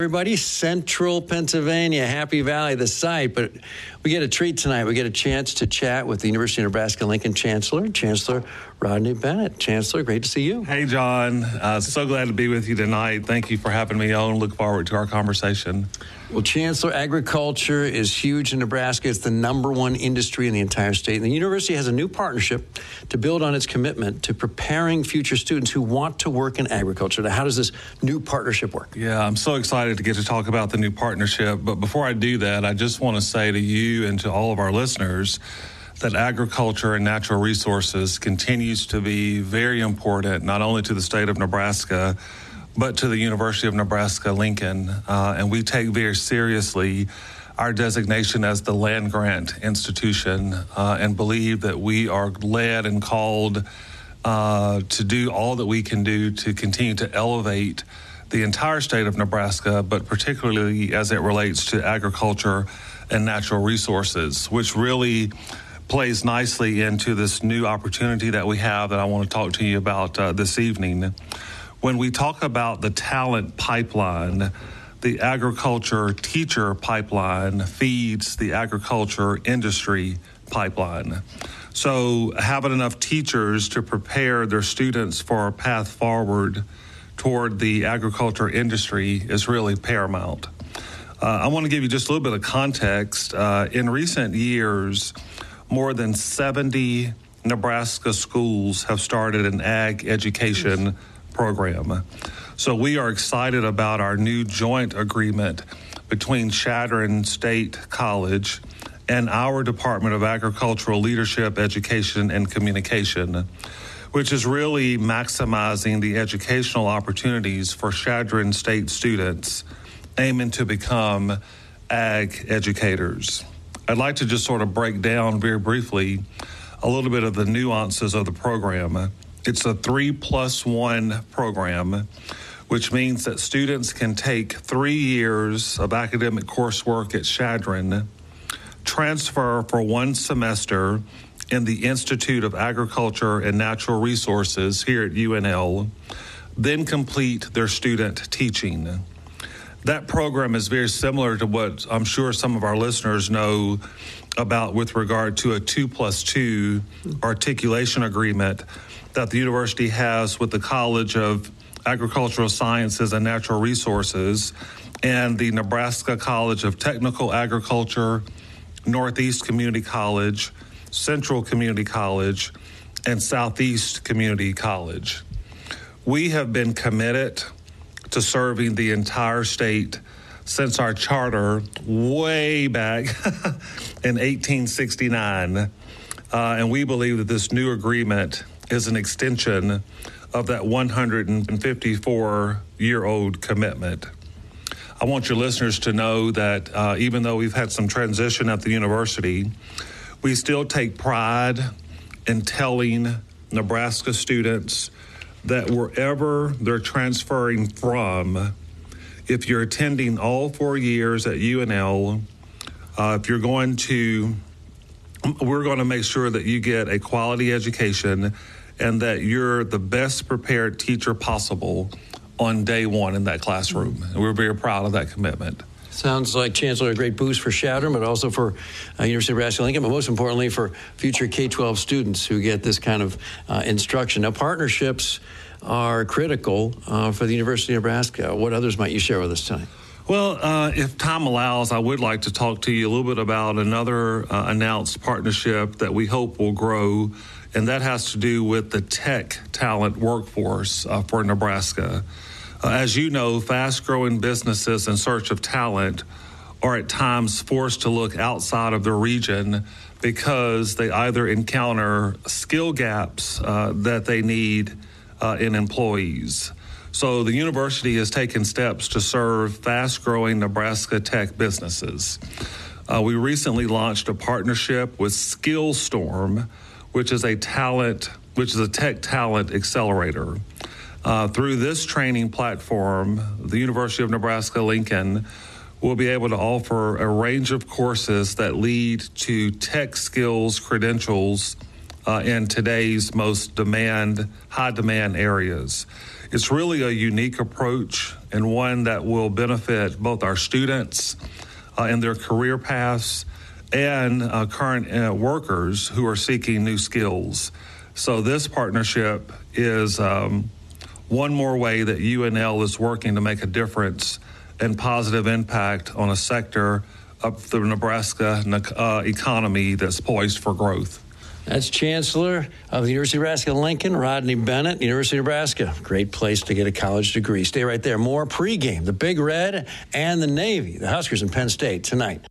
Everybody, Central Pennsylvania, Happy Valley, the site. But we get a treat tonight. We get a chance to chat with the University of Nebraska Lincoln Chancellor, Chancellor Rodney Bennett. Chancellor, great to see you. Hey, John. Uh, so glad to be with you tonight. Thank you for having me on. Look forward to our conversation. Well, Chancellor, agriculture is huge in Nebraska. It's the number one industry in the entire state. And the university has a new partnership to build on its commitment to preparing future students who want to work in agriculture. Now, how does this new partnership work? Yeah, I'm so excited to get to talk about the new partnership. But before I do that, I just want to say to you and to all of our listeners, that agriculture and natural resources continues to be very important, not only to the state of Nebraska, but to the University of Nebraska Lincoln. Uh, and we take very seriously our designation as the land grant institution uh, and believe that we are led and called uh, to do all that we can do to continue to elevate the entire state of Nebraska, but particularly as it relates to agriculture and natural resources, which really plays nicely into this new opportunity that we have that I want to talk to you about uh, this evening. When we talk about the talent pipeline, the agriculture teacher pipeline feeds the agriculture industry pipeline. So, having enough teachers to prepare their students for a path forward toward the agriculture industry is really paramount. Uh, I want to give you just a little bit of context. Uh, in recent years, more than 70 Nebraska schools have started an ag education program. So we are excited about our new joint agreement between Chadron State College and our Department of Agricultural Leadership, Education, and Communication, which is really maximizing the educational opportunities for Chadron State students aiming to become ag educators. I'd like to just sort of break down very briefly a little bit of the nuances of the program. It's a three plus one program, which means that students can take three years of academic coursework at Chadron, transfer for one semester in the Institute of Agriculture and Natural Resources here at UNL, then complete their student teaching that program is very similar to what I'm sure some of our listeners know about with regard to a two plus two articulation agreement that the university has with the College of Agricultural Sciences and Natural Resources and the Nebraska College of Technical Agriculture, Northeast Community College, Central Community College, and Southeast Community College. We have been committed to serving the entire state since our charter way back in 1869. Uh, and we believe that this new agreement is an extension of that 154 year old commitment. I want your listeners to know that uh, even though we've had some transition at the university, we still take pride in telling Nebraska students that wherever they're transferring from, if you're attending all four years at UNL, uh, if you're going to, we're going to make sure that you get a quality education and that you're the best prepared teacher possible on day one in that classroom. And we're very proud of that commitment. Sounds like Chancellor a great boost for Chadron, but also for uh, University of Nebraska Lincoln, but most importantly for future K-12 students who get this kind of uh, instruction. Now, partnerships are critical uh, for the University of Nebraska. What others might you share with us tonight? Well, uh, if time allows, I would like to talk to you a little bit about another uh, announced partnership that we hope will grow, and that has to do with the tech talent workforce uh, for Nebraska. As you know, fast growing businesses in search of talent are at times forced to look outside of their region because they either encounter skill gaps uh, that they need uh, in employees. So the university has taken steps to serve fast growing Nebraska tech businesses. Uh, we recently launched a partnership with SkillStorm, which is a talent, which is a tech talent accelerator. Uh, through this training platform, the University of Nebraska Lincoln will be able to offer a range of courses that lead to tech skills credentials uh, in today's most demand, high demand areas. It's really a unique approach and one that will benefit both our students uh, in their career paths and uh, current uh, workers who are seeking new skills. So, this partnership is um, one more way that UNL is working to make a difference and positive impact on a sector of the Nebraska uh, economy that's poised for growth. That's Chancellor of the University of Nebraska Lincoln, Rodney Bennett, University of Nebraska. Great place to get a college degree. Stay right there. More pregame, the Big Red and the Navy, the Huskers and Penn State tonight